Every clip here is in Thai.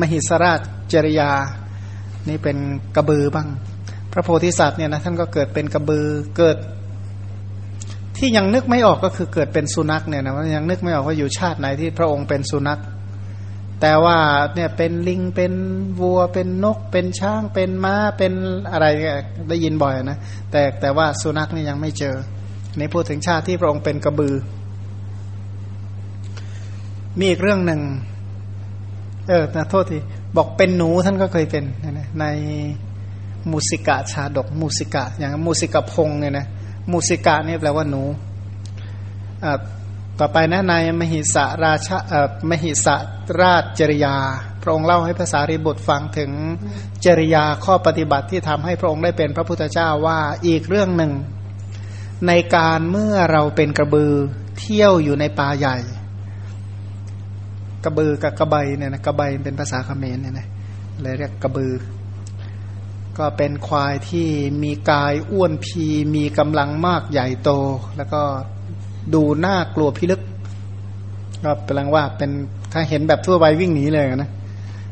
มหิสราชจริยา นี่เป็นกระบือบ้าง พระโพธิสัตว์เนี่ยนะท่านก็เกิดเป็นกระบือเกิด ที่ยังนึกไม่ออกก็คือเกิดเป็นสุนัขเนี่ยนะยังนึกไม่ออกว่าอยู่ชาติไหนที่พระองค์เป็นสุนัข แต่ว่าเนี่ยเป็นลิงเป็นวัวเป็นนก เป็นช้างเป็นม้าเป็นอะไรได้ยินบ่อยนะแต่แต่ว่าสุนัขนี่ยังไม่เจอในพูดถึงชาติที่พระองค์เป็นกระบือ มีอีกเรื่องหนึ่ง เออนะโทษทีบอกเป็นหนูท่านก็เคยเป็นในมูสิกะชาดกมูสิกะ อย่างมูสิกะพงเนี่ยนะมูสิกะนี่แปลว่าหนูต่อไปนะในมหิสราชมหิสราชจริยา พระองค์เล่าให้ภาษาริบุตรฟังถึงจริยาข้อปฏิบัติที่ทำให้พระองค์ได้เป็นพระพุทธเจ้าว่าอีกเรื่องหนึ่ง ในการเมื่อเราเป็นกระบือเที่ยวอยู่ในป่าใหญ่ ระบือกับกระใบเนี่ยนะกระใบเป็นภาษาเขมรเนี่ยนะเลยเรียกกระบือ ก็เป็นควายที่มีกายอ้วนพีมีกำลังมากใหญ่โต แล้วก็ดูน่ากลัวพิลึกก็แปลว่าเป็นถ้าเห็นแบบทั่วไปวิ่งหนีเลยนะ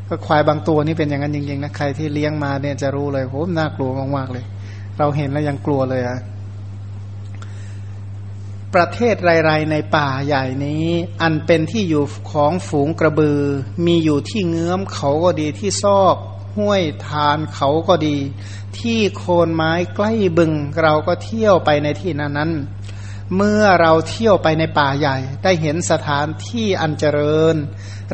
ก็ควายบางตัวนี่เป็นอย่างนั้นจริงๆนะใครที่เลี้ยงมาเนี่ยจะรู้เลยโหน่ากลัวมากๆเลย เราเห็นแล้วยังกลัวเลยอะ ประเทศไรๆในป่าใหญ่นี้ อันเป็นที่อยู่ของฝูงกระบือ มีอยู่ที่เงื้อมเขาก็ดีที่ซอกห้วยทานเขาก็ดี ที่โคนไม้ใกล้บึง เราก็เที่ยวไปในที่นั้นนั้นเมื่อเราเที่ยวไปในป่าใหญ่ ได้เห็นสถานที่อันเจริญ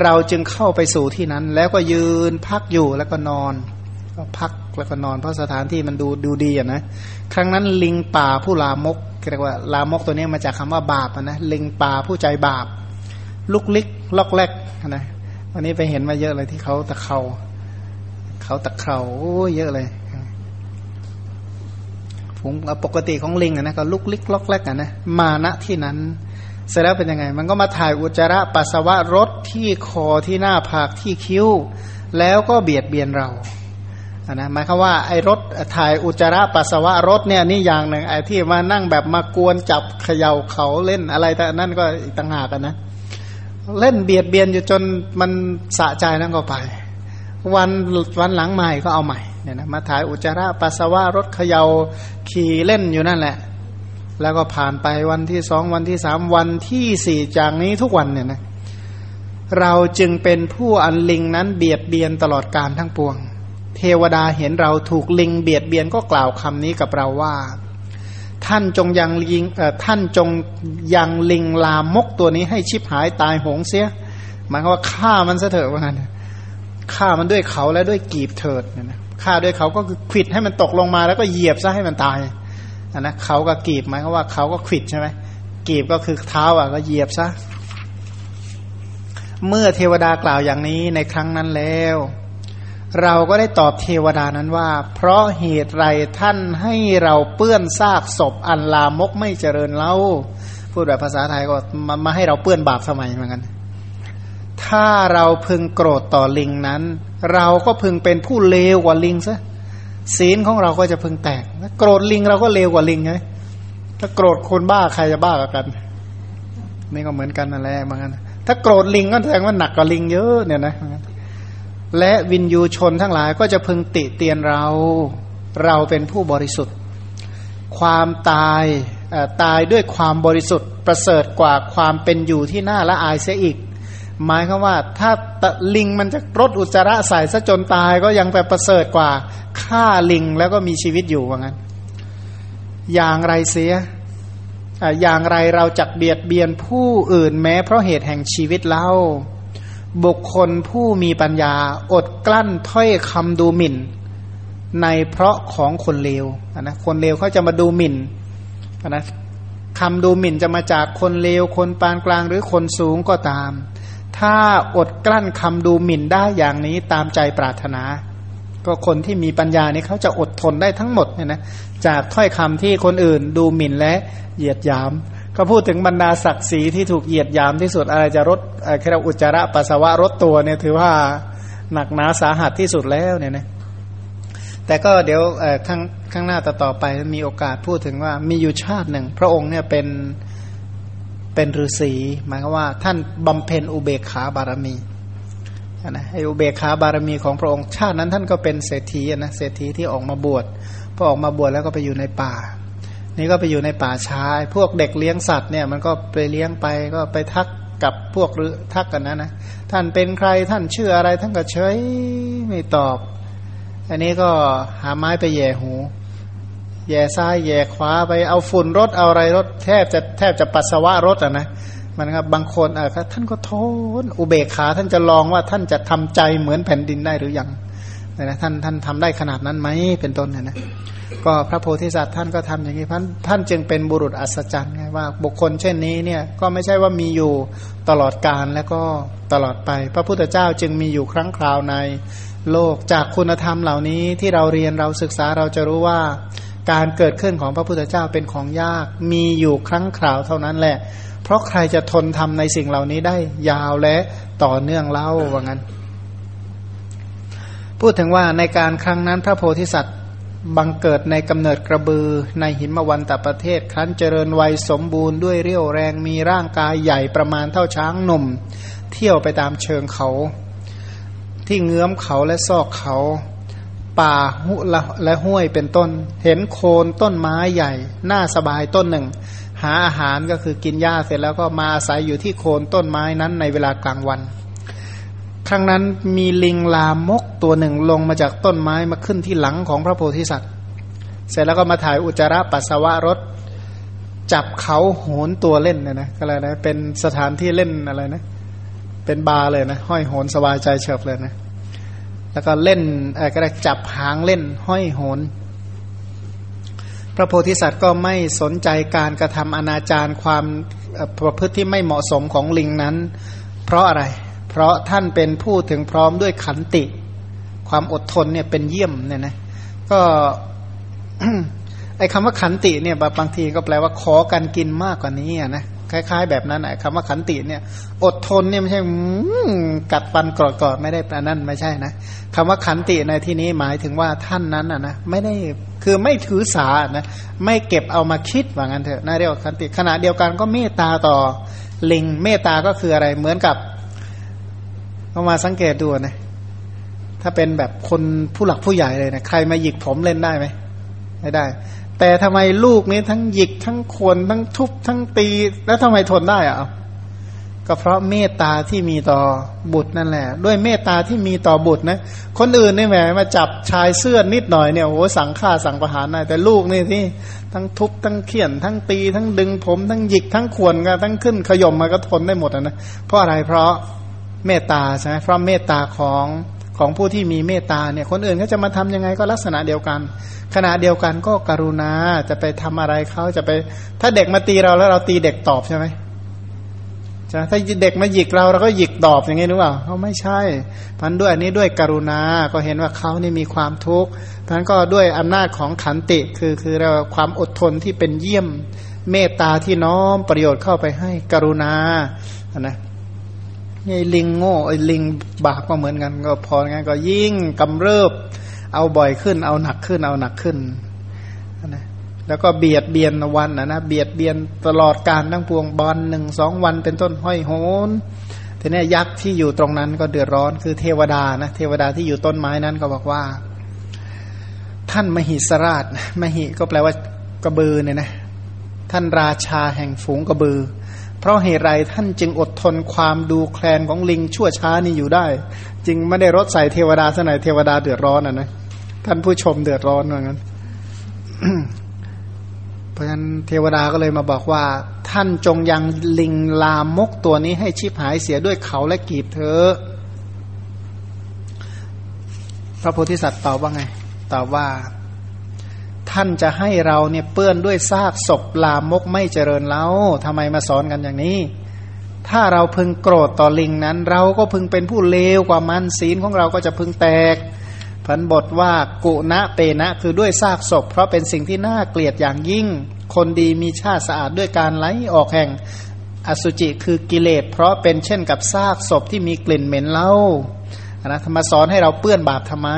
เราจึงเข้าไปสู่ที่นั้น แล้วก็ยืนพักอยู่แล้วก็นอน ก็พักแล้วก็นอนเพราะสถานที่มันดูดูดีอะนะ ครั้งนั้นลิงป่าผู้ลามก เรียกว่าลามกตัวนี้มาจากคำว่าบาปนะลิงป่าผู้ใจบาป ลุกลิกลอกแรกนะวันนี้ไปเห็นมาเยอะเลยที่เขาตะเขาเขาตะเขาโอ้เยอะเลยผมปกติของลิงนะก็ลุกลิกลอกแรกนะมาณที่นั้น เสร็จแล้วเป็นยังไง มันก็มาถ่ายอุจจาระปัสสาวะรถที่คอที่หน้าผากที่คิ้ว แล้วก็เบียดเบียนเรา นะหมายความว่าไอ้รถถ่ายอุจจาระปัสสาวะรถเนี่ยนี่อย่างหนึ่งไอ้ที่มานั่งแบบมากวนจับเขย่าเขาเล่นอะไรแต่นั่นก็อีกต่างหากกันนะ เล่นเบียดเบียนอยู่จนมันสะใจนั่นก็ไป วันวันหลังใหม่ก็เอาใหม่เนี่ยนะมาถ่ายอุจจาระปัสสาวะรถเขย่าขี่เล่นอยู่นั่นแหละ แล้วก็ผ่านไปวันที่สองวันที่สามวันที่สี่จากนี้ทุกวันเนี่ยนะเราจึงเป็นผู้อันลิงนั้นเบียดเบียนตลอดการทั้งปวง เทวดาเห็นเราถูกลิงเบียดเบียนก็กล่าวคำนี้กับเราว่า ท่านจงยังลิงท่านจงยังลิงลามกตัวนี้ให้ชิบหายตายหงเสียหมายความว่าฆ่ามันซะเถอะว่างั้นฆ่ามันด้วยเขาและด้วยกีบเถิดนะฆ่าด้วยเขาก็คือขิดให้มันตกลงมาแล้วก็เหยียบซะให้มันตายนนะเขาก็กีบหมายความว่าเขาก็ขิดใช่ไหมกีบก็คือเท้าอะก็เหยียบซะเมื่อเทวดากล่าวอย่างนี้ในครั้งนั้นแล้ว เราก็ได้ตอบเทวดานั้นว่า เพราะเหตุไรท่านให้เราเปื้อนซากศพอันลามกไม่เจริญเล่าพูดแบบภาษาไทยก็มามาให้เราเปื้อนบาปสมัยเหมือนกัน ถ้าเราพึงโกรธต่อลิงนั้น เราก็พึงเป็นผู้เลวกว่าลิงซะศีลของเราก็จะพึงแตกโกรธลิงเราก็เลวกว่าลิงไงถ้าโกรธคนบ้าใครจะบ้ากัน นี่ก็เหมือนกันนั่นแหละเหมือนกันถ้าโกรธลิงก็แสดงว่าหนักกว่าลิงเยอะเนี่ยนะ และวินยูชนทั้งหลายก็จะพึงติเตียนเรา เราเป็นผู้บริสุทธิ์ ความตายตายด้วยความบริสุทธิ์ประเสริฐกว่าความเป็นอยู่ที่น่าละอายเสียอีก หมายคือว่าถ้าลิงมันจะรดอุจจาระใส่ซะจนตายก็ยังแบบประเสริฐกว่าฆ่าลิงแล้วก็มีชีวิตอยู่ว่างั้น อย่างไรเสียอย่างไรเราจักเบียดเบียนผู้อื่นแม้เพราะเหตุแห่งชีวิตเล่า บุคคลผู้มีปัญญา อดกลั้นถ้อยคำดูหมิ่น ในเพราะของคนเลวนะคนเลวเขาจะมาดูหมิ่นนะคำดูหมิ่นจะมาจากคนเลวคนปานกลางหรือคนสูงก็ตาม ถ้าอดกลั้นคำดูหมิ่นได้อย่างนี้ตามใจปรารถนา ก็คนที่มีปัญญานี่เขาจะอดทนได้ทั้งหมดเนี่ยนะจากถ้อยคำที่คนอื่นดูหมิ่นและเหยียดหยาม ก็พูดถึงบรรดาศักดิ์ศรีที่ถูกเหยียดยามที่สุดอะไรจะรดอะไรเรียกอุจจาระปัสสาวะรถตัวเนี่ยถือว่าหนักหนาสาหัสที่สุดแล้วเนี่ยนะแต่ก็เดี๋ยวข้างข้างหน้าต่อต่อไปมีโอกาสพูดถึงว่ามีอยู่ชาติหนึ่ง พระองค์เนี่ยเป็นเป็นฤาษีหมายว่าท่านบำเพ็ญอุเบกขาบารมีนะไออุเบกขาบารมีของพระองค์ชาตินั้นท่านก็เป็นเศรษฐีนะเศรษฐีที่ออกมาบวชพอออกมาบวชแล้วก็ไปอยู่ในป่า นี่ก็ไปอยู่ในป่าช้าพวกเด็กเลี้ยงสัตว์เนี่ยมันก็ไปเลี้ยงไปก็ไปทักกับพวกหรือทักกันนะนะท่านเป็นใครท่านชื่ออะไรท่านก็เฉยไม่ตอบ อันนี้ก็หาไม้ไปแย่หู แย่ซ้ายแย่ขวาไปเอาฝุ่นรถเอาอะไรรถแทบจะแทบจะปัสสาวะรถอะนะมันครับบางคนเออท่านก็โทษอุเบกขาท่านจะลองว่าท่านจะทำใจเหมือนแผ่นดินได้หรือยังนะท่านท่านทำได้ขนาดนั้นไหมเป็นต้นเนะนะ ก็พระโพธิสัตว์ท่านก็ทำอย่างนี้ท่านท่านจึงเป็นบุรุษอัศจรรย์ไงว่า บุคคลเช่นนี้เนี่ยก็ไม่ใช่ว่ามีอยู่ตลอดกาลแล้วก็ตลอดไป พระพุทธเจ้าจึงมีอยู่ครั้งคราวในโลกจากคุณธรรมเหล่านี้ที่เราเรียนเราศึกษาเราจะรู้ว่า การเกิดขึ้นของพระพุทธเจ้าเป็นของยาก มีอยู่ครั้งคราวเท่านั้นแหละ เพราะใครจะทนทำในสิ่งเหล่านี้ได้ยาวและต่อเนื่องเล่าว่างั้น พูดถึงว่าในการครั้งนั้นพระโพธิสัตว์ บังเกิดในกำเนิดกระบือในหิมวันตประเทศ ครั้นเจริญวัยสมบูรณ์ด้วยเรี่ยวแรงมีร่างกายใหญ่ประมาณเท่าช้างหนุ่ม เที่ยวไปตามเชิงเขา ที่เงื้อมเขาและซอกเขา ป่าหุและห้วยเป็นต้น เห็นโคนต้นไม้ใหญ่น่าสบายต้นหนึ่ง หาอาหารก็คือกินหญ้าเสร็จแล้วก็มาอาศัยอยู่ที่โคนต้นไม้นั้นในเวลากลางวัน ครั้งนั้นมีลิงลามกตัวหนึ่งลงมาจากต้นไม้มาขึ้นที่หลังของพระโพธิสัตว์ เสร็จแล้วก็มาถ่ายอุจจาระปัสสาวะรถ จับเขาโหนตัวเล่นนี่ยนะก็เลยนะเป็นสถานที่เล่นอะไรนะ เป็นบาร์เลยนะ ห้อยโหนสบายใจเฉบเลยนะ แล้วก็เล่นอะไรก็ได้จับหางเล่น ห้อยโหน พระโพธิสัตว์ก็ไม่สนใจการกระทำอนาจารความประพฤติที่ไม่เหมาะสมของลิงนั้น เพราะอะไร เพราะท่านเป็นผู้ถึงพร้อมด้วยขันติ ความอดทนเนี่ยเป็นเยี่ยมเนี่ยนะก็ไอ้คำว่าขันติเนี่ยบางทีก็แปลว่าขอกันกินมากกว่านี้นะคล้าย ๆ แบบนั้นไอ้คำว่าขันติเนี่ย อดทนเนี่ยไม่ใช่กัดฟันกรอดๆไม่ได้แปลนั่นไม่ใช่นะคำว่าขันติในที่นี้หมายถึงว่าท่านนั้นอะนะไม่ได้คือไม่ถือสานะไม่เก็บเอามาคิดว่างั้นเถอะน่าเรียกว่าขันติขณะเดียวกันก็เมตตาต่อลิงเมตตาก็คืออะไรเหมือนกับ เอามาสังเกตดูนะ ถ้าเป็นแบบคนผู้หลักผู้ใหญ่เลยนะใครมาหยิกผมเล่นได้ไหมไม่ได้ แต่ทำไมลูกนี้ทั้งหยิกทั้งควนทั้งทุบทั้งตี แล้วทำไมทนได้อะก็เพราะเมตตาที่มีต่อบุตรนั่นแหละ ด้วยเมตตาที่มีต่อบุตรนะ คนอื่นนี่แหมมาจับชายเสื้อนิดหน่อยเนี่ยโอ้สั่งฆ่าสั่งประหารได้แต่ลูกนี่ที่ทั้งทุบทั้งเขี่ยน ทั้งตี ทั้งดึงผม ทั้งหยิกทั้งขวนกันทั้งขึ้นขย่มมาก็ทนได้หมดนะเพราะอะไรเพราะ เมตตาใช่ไหมเพราะเมตตาของของผู้ที่มีเมตตาเนี่ยคนอื่นเขาจะมาทํำยังไงก็ลักษณะเดียวกัน ขณะเดียวกันก็กรุณาจะไปทำอะไรเขาจะไป ถ้าเด็กมาตีเราแล้วเราตีเด็กตอบใช่ไหมใช่ถ้าเด็กมาหยิกเราเราก็หยิกตอบอย่างนี้หรือเปล่าเขาไม่ใช่พันด้วยอันนี้ด้วยกรุณาก็เห็นว่าเขานี่มีความทุกข์พันก็ด้วยอำนาจของขันติคือคือเราความอดทนที่เป็นเยี่ยมเมตตาที่น้อมประโยชน์เข้าไปให้กรุณานะ ไอ้ลิงโง่ไอ้ลิงบาปก็เหมือนกัน ก็พองั้นก็ยิ่งกำเริบ เอาบ่อยขึ้น เอาหนักขึ้น เอาหนักขึ้นนะแล้วก็เบียดเบียนวันนะนะเบียดเบียนตลอดการทั้งปวงบอลหนึ่งสองวันเป็นต้นห้อยโหนทีนี้ยักษ์ที่อยู่ตรงนั้นก็เดือดร้อนคือเทวดานะเทวดาที่อยู่ต้นไม้นั้นก็บอกว่า ท่านมหิสราชมหิก็แปลว่ากระบือเนี่ยนะท่านราชาแห่งฝูงกระบือ เพราะเหตุไรท่านจึงอดทนความดูแคลนของลิงชั่วช้านี้อยู่ได้ จึงไม่ได้รถใส่เทวดาสนไหนเทวดาเดือดร้อนอะนะท่านผู้ชมเดือดร้อนว่างั้นเพราะฉะนั้นเทวดาก็เลยมาบอกว่า ท่านจงยังลิงลามกตัวนี้ให้ชิบหายเสียด้วยเขาและกีบเธอพระโพธิสัตว์ตอบว่าไง ตอบว่า ท่านจะให้เราเนี่ยเปื้อนด้วยซากศพลามกไม่เจริญแล้วทำไมมาสอนกันอย่างนี้ ถ้าเราพึงโกรธต่อลิงนั้น เราก็พึงเป็นผู้เลวกว่ามันศีลของเราก็จะพึงแตกพันบทว่ากุณะเปนะคือด้วยซากศพ เพราะเป็นสิ่งที่น่าเกลียดอย่างยิ่ง คนดีมีชาติสะอาดด้วยการไหลออกแห่ง อสุจิคือกิเลสเพราะเป็นเช่นกับซากศพที่มีกลิ่นเหม็นเล่า นะธรรมสอนให้เราเปื้อนบาปทำไม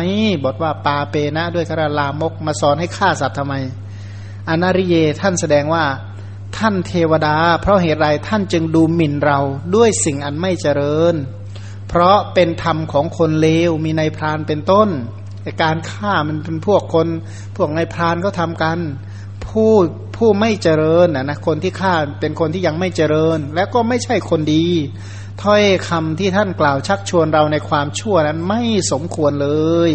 บทว่าปาเปนะด้วยคาราลามกมาสอนให้ฆ่าสัตว์ทำไม อนาริเยท่านแสดงว่าท่านเทวดา เพราะเหตุไรท่านจึงดูหมิ่นเราด้วยสิ่งอันไม่เจริญ เพราะเป็นธรรมของคนเลวมีในพรานเป็นต้นการฆ่ามันเป็นพวกคน พวกในพรานก็ทำกัน ผู้ผู้ไม่เจริญนะนะคนที่ฆ่าเป็นคนที่ยังไม่เจริญ และก็ไม่ใช่คนดี ถ้อยคำที่ท่านกล่าวชักชวนเราในความชั่วนั้นไม่สมควรเลย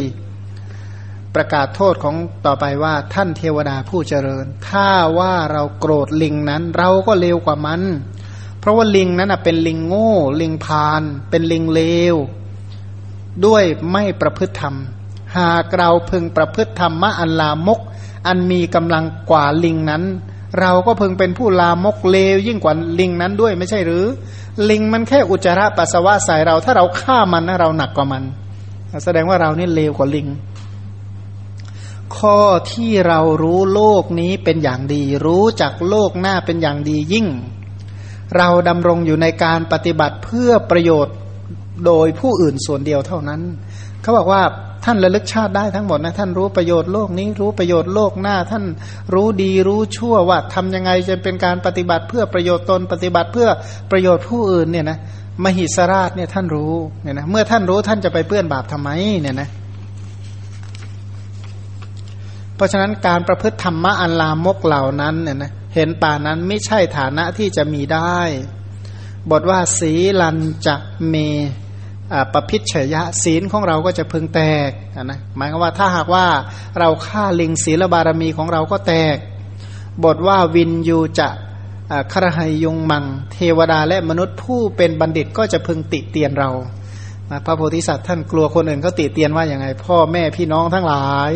ประกาศโทษของต่อไปว่าท่านเทวดาผู้เจริญ ถ้าว่าเราโกรธลิงนั้น เราก็เลวกว่ามัน เพราะว่าลิงนั้นเป็นลิงโง่ ลิงพาน เป็นลิงเลว ด้วยไม่ประพฤติธรรม หากเราพึงประพฤติธรรมะอันลามก อันมีกำลังกว่าลิงนั้น เราก็พึงเป็นผู้ลามกเลวยิ่งกว่าลิงนั้นด้วยไม่ใช่หรือ ลิงมันแค่อุจจาระปัสสาวะใส่เรา ถ้าเราฆ่ามันนะเราหนักกว่ามัน แสดงว่าเรานี่เลวกว่าลิง ข้อที่เรารู้โลกนี้เป็นอย่างดี รู้จักโลกหน้าเป็นอย่างดียิ่ง เราดำรงอยู่ในการปฏิบัติเพื่อประโยชน์โดยผู้อื่นส่วนเดียวเท่านั้น เขาบอกว่า ท่านระลึกชาติได้ทั้งหมดนะท่านรู้ประโยชน์โลกนี้รู้ประโยชน์โลกหน้า ท่านรู้ดีรู้ชั่วว่าทำยังไงจะเป็นการปฏิบัติเพื่อประโยชน์ตนปฏิบัติเพื่อประโยชน์ผู้อื่นเนี่ยนะมหิสราชเนี่ยท่านรู้เนี่ยนะเมื่อท่านรู้ท่านจะไปเปื้อนบาปทำไมเนี่ยนะเพราะฉะนั้นการประพฤติธรรมะอันลามกเหล่านั้นเนี่ยนะเห็นป่านั้นไม่ใช่ฐานะที่จะมีได้ บทว่าสีลันจะเม ปพิชเฉยะศีลของเราก็จะพึงแตกนะหมายความว่าถ้าหากว่าเราฆ่าลิงศีลบารมีของเราก็แตก บทว่าวินยูจะครหยงมัง เทวดาและมนุษย์ผู้เป็นบัณฑิตก็จะพึงติเตียนเราพระโพธิสัตว์ท่านกลัวคนอื่นเขาติเตียนว่าอย่างไง พ่อแม่พี่น้องทั้งหลาย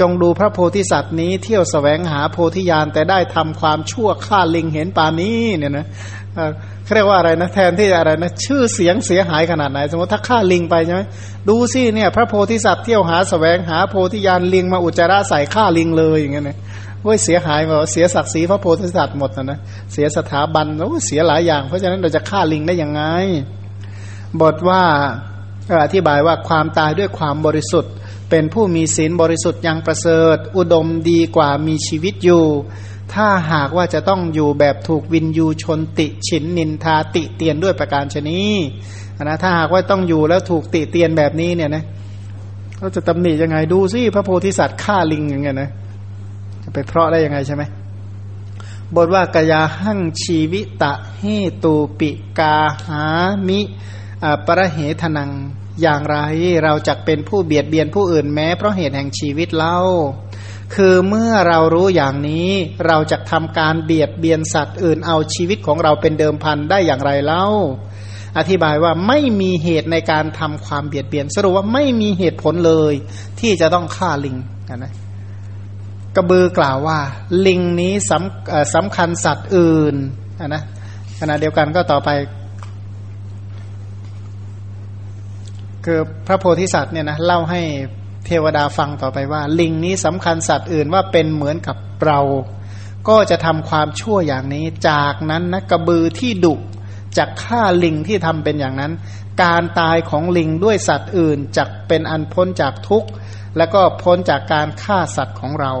จงดูพระโพธิสัตว์นี้เที่ยวสแสวงหาโพธิญาณแต่ได้ทำความชั่วฆ่าลิงเห็นปานี้เนี่ยนะเรียกว่าอะไรนะแทนที่อะไรนะชื่อเสียงเสียหายขนาดไหน สมมติถ้าฆ่าลิงไปใช่ไหมดูสิเนี่ยพระโพธิสัตว์เที่ยวหาสแสวงหาโพธิญาณลิงมาอุจจาระใส่ฆ่าลิงเลยอย่างเงี้ยนะโอ้ยเสียหายหมดเสียศักดิ์ศรีพระโพธิสัตว์หมดนะนะเสียสถาบันโอ้เสียหลายอย่าง เพราะฉะนั้นเราจะฆ่าลิงได้ยังไงบทว่าอธิบายว่าความตายด้วยความบริสุทธิ์ เป็นผู้มีศีลบริสุทธิ์ยังประเสริฐ อุดมดีกว่ามีชีวิตอยู่ ถ้าหากว่าจะต้องอยู่แบบถูกวินยูชนติฉินนินทาติเตียนด้วยประการชนีนะถ้าหากว่าต้องอยู่แล้วถูกติเตียนแบบนี้เนี่ยนะเขาจะตำหนิยังไงดูซิพระโพธิสัตว์ฆ่าลิงอย่างเงี้ยนะจะไปเพราะได้ยังไงใช่ไหมบทว่ากยาหั่งชีวิตะเฮตูปิกาหามิประเหทนัง อย่างไรเราจะเป็นผู้เบียดเบียนผู้อื่นแม้เพราะเหตุแห่งชีวิตเล่า คือเมื่อเรารู้อย่างนี้เราจะทำการเบียดเบียนสัตว์อื่นเอาชีวิตของเราเป็นเดิมพันได้อย่างไรเล่า อธิบายว่าไม่มีเหตุในการทำความเบียดเบียนสรุปว่าไม่มีเหตุผลเลย ที่จะต้องฆ่าลิงนะกระบือกล่าวว่า ลิงนี้สำสำคัญสัตว์อื่นนะขณะเดียวกันก็ต่อไป คือพระโพธิสัตว์เนี่ยนะเล่าให้เทวดาฟังต่อไปว่า ลิงนี้สำคัญสัตว์อื่นว่าเป็นเหมือนกับเรา ก็จะทำความชั่วอย่างนี้ จากนั้นนะกระบือที่ดุจากฆ่าลิงที่ทำเป็นอย่างนั้น การตายของลิงด้วยสัตว์อื่นจะเป็นอันพ้นจากทุกข์ แล้วก็พ้นจากการฆ่าสัตว์ของเรา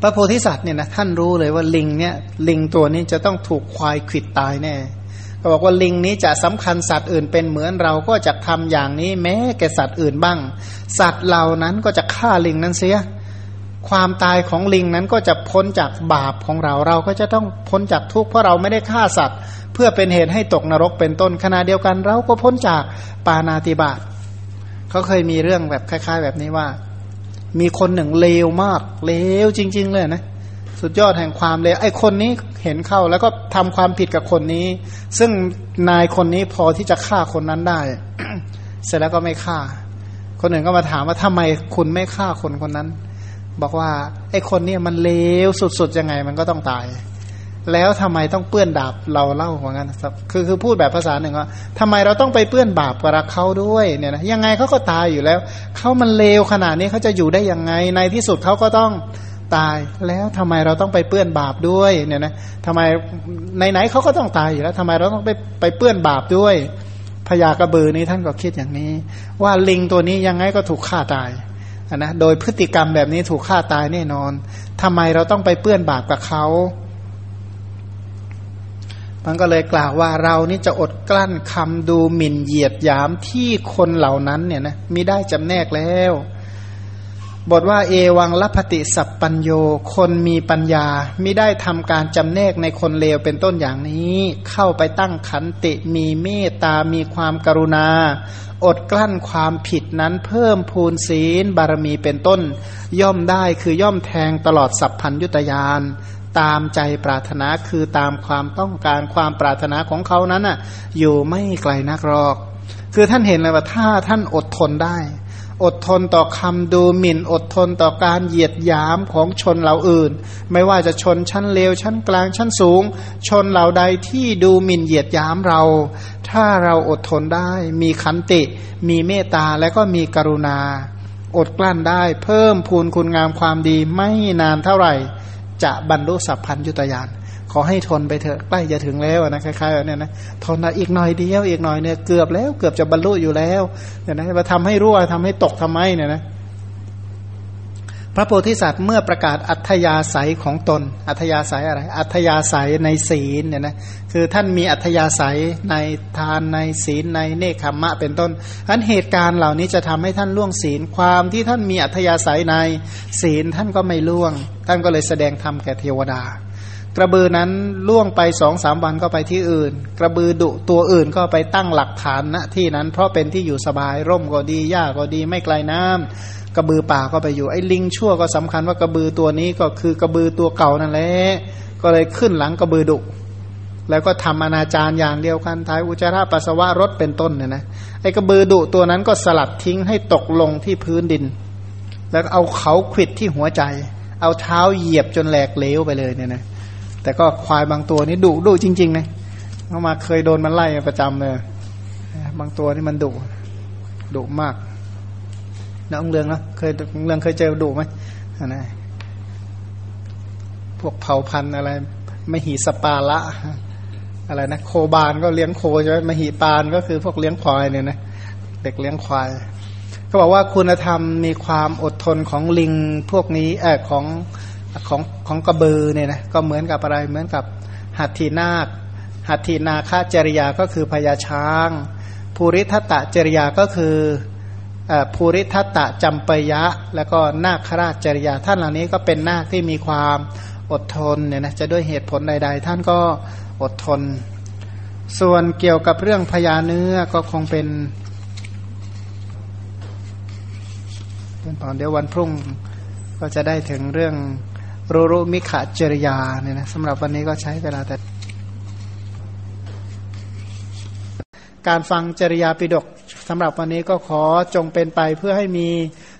พระโพธิสัตว์เนี่ยนะท่านรู้เลยว่าลิงเนี่ยลิงตัวนี้จะต้องถูกควายขิดตายแน่ ก็บอกว่าลิงนี้จะสำคัญสัตว์อื่นเป็นเหมือนเราก็จะทำอย่างนี้แม้แก่สัตว์อื่นบ้าง สัตว์เหล่านั้นก็จะฆ่าลิงนั้นเสีย ความตายของลิงนั้นก็จะพ้นจากบาปของเราเราก็จะต้องพ้นจากทุกข์เพราะเราไม่ได้ฆ่าสัตว์ เพื่อเป็นเหตุให้ตกนรกเป็นต้นขณะเดียวกัน เราก็พ้นจากปานาติบาตเขาเคยมีเรื่องแบบคล้าย ๆ แบบนี้ว่า มีคนหนึ่งเลวมากเลวจริง ๆ เลยนะ สุดยอดแห่งความเลวไอ้คนนี้เห็นเข้าแล้วก็ทำความผิดกับคนนี้ ซึ่งนายคนนี้พอที่จะฆ่าคนนั้นได้ เสร็จแล้วก็ไม่ฆ่า คนอื่นก็มาถามว่าทำไมคุณไม่ฆ่าคนคนนั้น บอกว่าไอ้คนนี่ยมันเลวสุดๆยังไงมันก็ต้องตาย แล้วทำไมต้องเปื้อนดาบเราเล่าเหมือนกันคือคือพูดแบบภาษาหนึ่งว่าทำไมเราต้องไปเปื้อนบาปกับเขาด้วยเนี่ยนะยังไงเขาก็ตายอยู่แล้วเขามันเลวขนาดนี้เขาจะอยู่ได้ยังไงในที่สุดเขาก็ต้อง ตายแล้วทำไมเราต้องไปเปื้อนบาปด้วยเนี่ยนะทำไมไหนๆเขาก็ต้องตายอยู่แล้วทำไมเราต้องไปไปเปื้อนบาปด้วยพญากระบือนี้ท่านก็คิดอย่างนี้ ว่าลิงตัวนี้ยังไงก็ถูกฆ่าตายนะโดยพฤติกรรมแบบนี้ถูกฆ่าตายแน่นอนทำไมเราต้องไปเปื้อนบาปกับเขามันก็เลยกล่าวว่าเรานี่จะอดกลั้นคำดูหมิ่นเหยียดยามที่คนเหล่านั้นเนี่ยนะมิได้จำแนกแล้ว บทว่าเอวังลัพติสัพปัญโย คนมีปัญญาไม่ได้ทำการจำแนกในคนเลวเป็นต้นอย่างนี้ เข้าไปตั้งขันติมีเมตตา มีความกรุณา อดกลั้นความผิดนั้นเพิ่มพูนศีลบารมีเป็นต้น ย่อมได้คือย่อมแทงตลอดสัพพัญยุตยานตามใจปรารถนาคือตามความต้องการความปรารถนาของเขานั้นน่ะ อยู่ไม่ไกลนักหรอก คือท่านเห็นเลยว่าถ้าท่านอดทนได้ อดทนต่อคำดูหมิ่น อดทนต่อการเหยียดยามของชนเหล่าอื่น ไม่ว่าจะชนชั้นเลวชั้นกลางชั้นสูง ชนเหล่าใดที่ดูหมิ่นเหยียดยามเรา ถ้าเราอดทนได้ มีขันติ มีเมตตาและก็มีกรุณา อดกลั้นได้ เพิ่มพูนคุณงามความดีไม่นานเท่าไหร่ จะบรรลุสัพพัญยุตยาน ขอให้ทนไปเถอะใกล้จะถึงแล้วนะคล้ายๆแบบนี้นะทนอีกหน่อยเดียวอีกหน่อยเนี่ยเกือบแล้วเกือบจะบรรลุอยู่แล้วเนี่ยนะมาทำให้รั่วทำให้ตกทำไมเนี่ยนะพระโพธิสัตว์เมื่อประกาศอัธยาศัยของตน อัธยาศัยอะไร อัธยาศัยในศีลเนี่ยนะคือท่านมีอัธยาศัยในทานในศีลในเนคขมมะเป็นต้นอันเหตุการณ์เหล่านี้จะทำให้ท่านล่วงศีลความที่ท่านมีอัธยาศัยในศีลท่านก็ไม่ล่วง ท่านก็เลยแสดงธรรมแก่เทวดา กระบือนั้นล่วงไปสองสามวันก็ไปที่อื่น กระบือดุตัวอื่นก็ไปตั้งหลักฐานณที่นั้น เพราะเป็นที่อยู่สบายร่มก็ดีหญ้าก็ดีไม่ไกลน้ำกระบือป่าก็ไปอยู่ไอ้ลิงชั่วก็สำคัญว่ากระบือตัวนี้ก็คือกระบือตัวเก่านั่นแหละก็เลยขึ้นหลังกระบือดุแล้วก็ทำอนาจารอย่างเดียวกันท้ายอุจาระปัสสาวะรถเป็นต้นเนี่ยนะไอ้กระบือดุตัวนั้นก็สลัดทิ้งให้ตกลงที่พื้นดิน แล้วเอาเขาขิดที่หัวใจ เอาเท้าเหยียบจนแหลกเลวไปเลยเนี่ยนะ แต่ก็ควายบางตัวนี่ดุดุจริงๆนะเขามาเคยโดนมันไล่ประจำเลยบางตัวนี่มันดุดุมากน้องเรืองนะเคยเรืองเคยเจอดุไหมนะพวกเผ่าพันธุ์อะไรมหีสปาละ อะไรนะโคบานก็เลี้ยงโคใช่ไหมมหีปานก็คือพวกเลี้ยงควายเนี่ยนะเด็กเลี้ยงควายก็บอกว่าคุณธรรมมีความอดทนของลิงพวกนี้เออของ ของของกระบือเนี่ยนะก็เหมือนกับอะไรเหมือนกับหัตถีนาคหัตถีนาคาจริยาก็คือพญาช้างภูริทัตตจริยาก็คือภูริทัตตะจำปยะ แล้วก็นาคราชจริยาท่านเหล่านี้ก็เป็นนาคที่มีความอดทนเนี่ยนะจะด้วยเหตุผลใด ๆ ท่านก็อดทน ส่วนเกี่ยวกับเรื่องพญาเนื้อก็คงเป็นเป็นตอนเดี๋ยววันพรุ่งก็จะได้ถึงเรื่อง รู้รู้มิขจริยาเนี่ยนะสำหรับวันนี้ก็ใช้เวลาแต่ การฟังจริยาปิดกสำหรับวันนี้ก็ขอจงเป็นไปเพื่อให้มี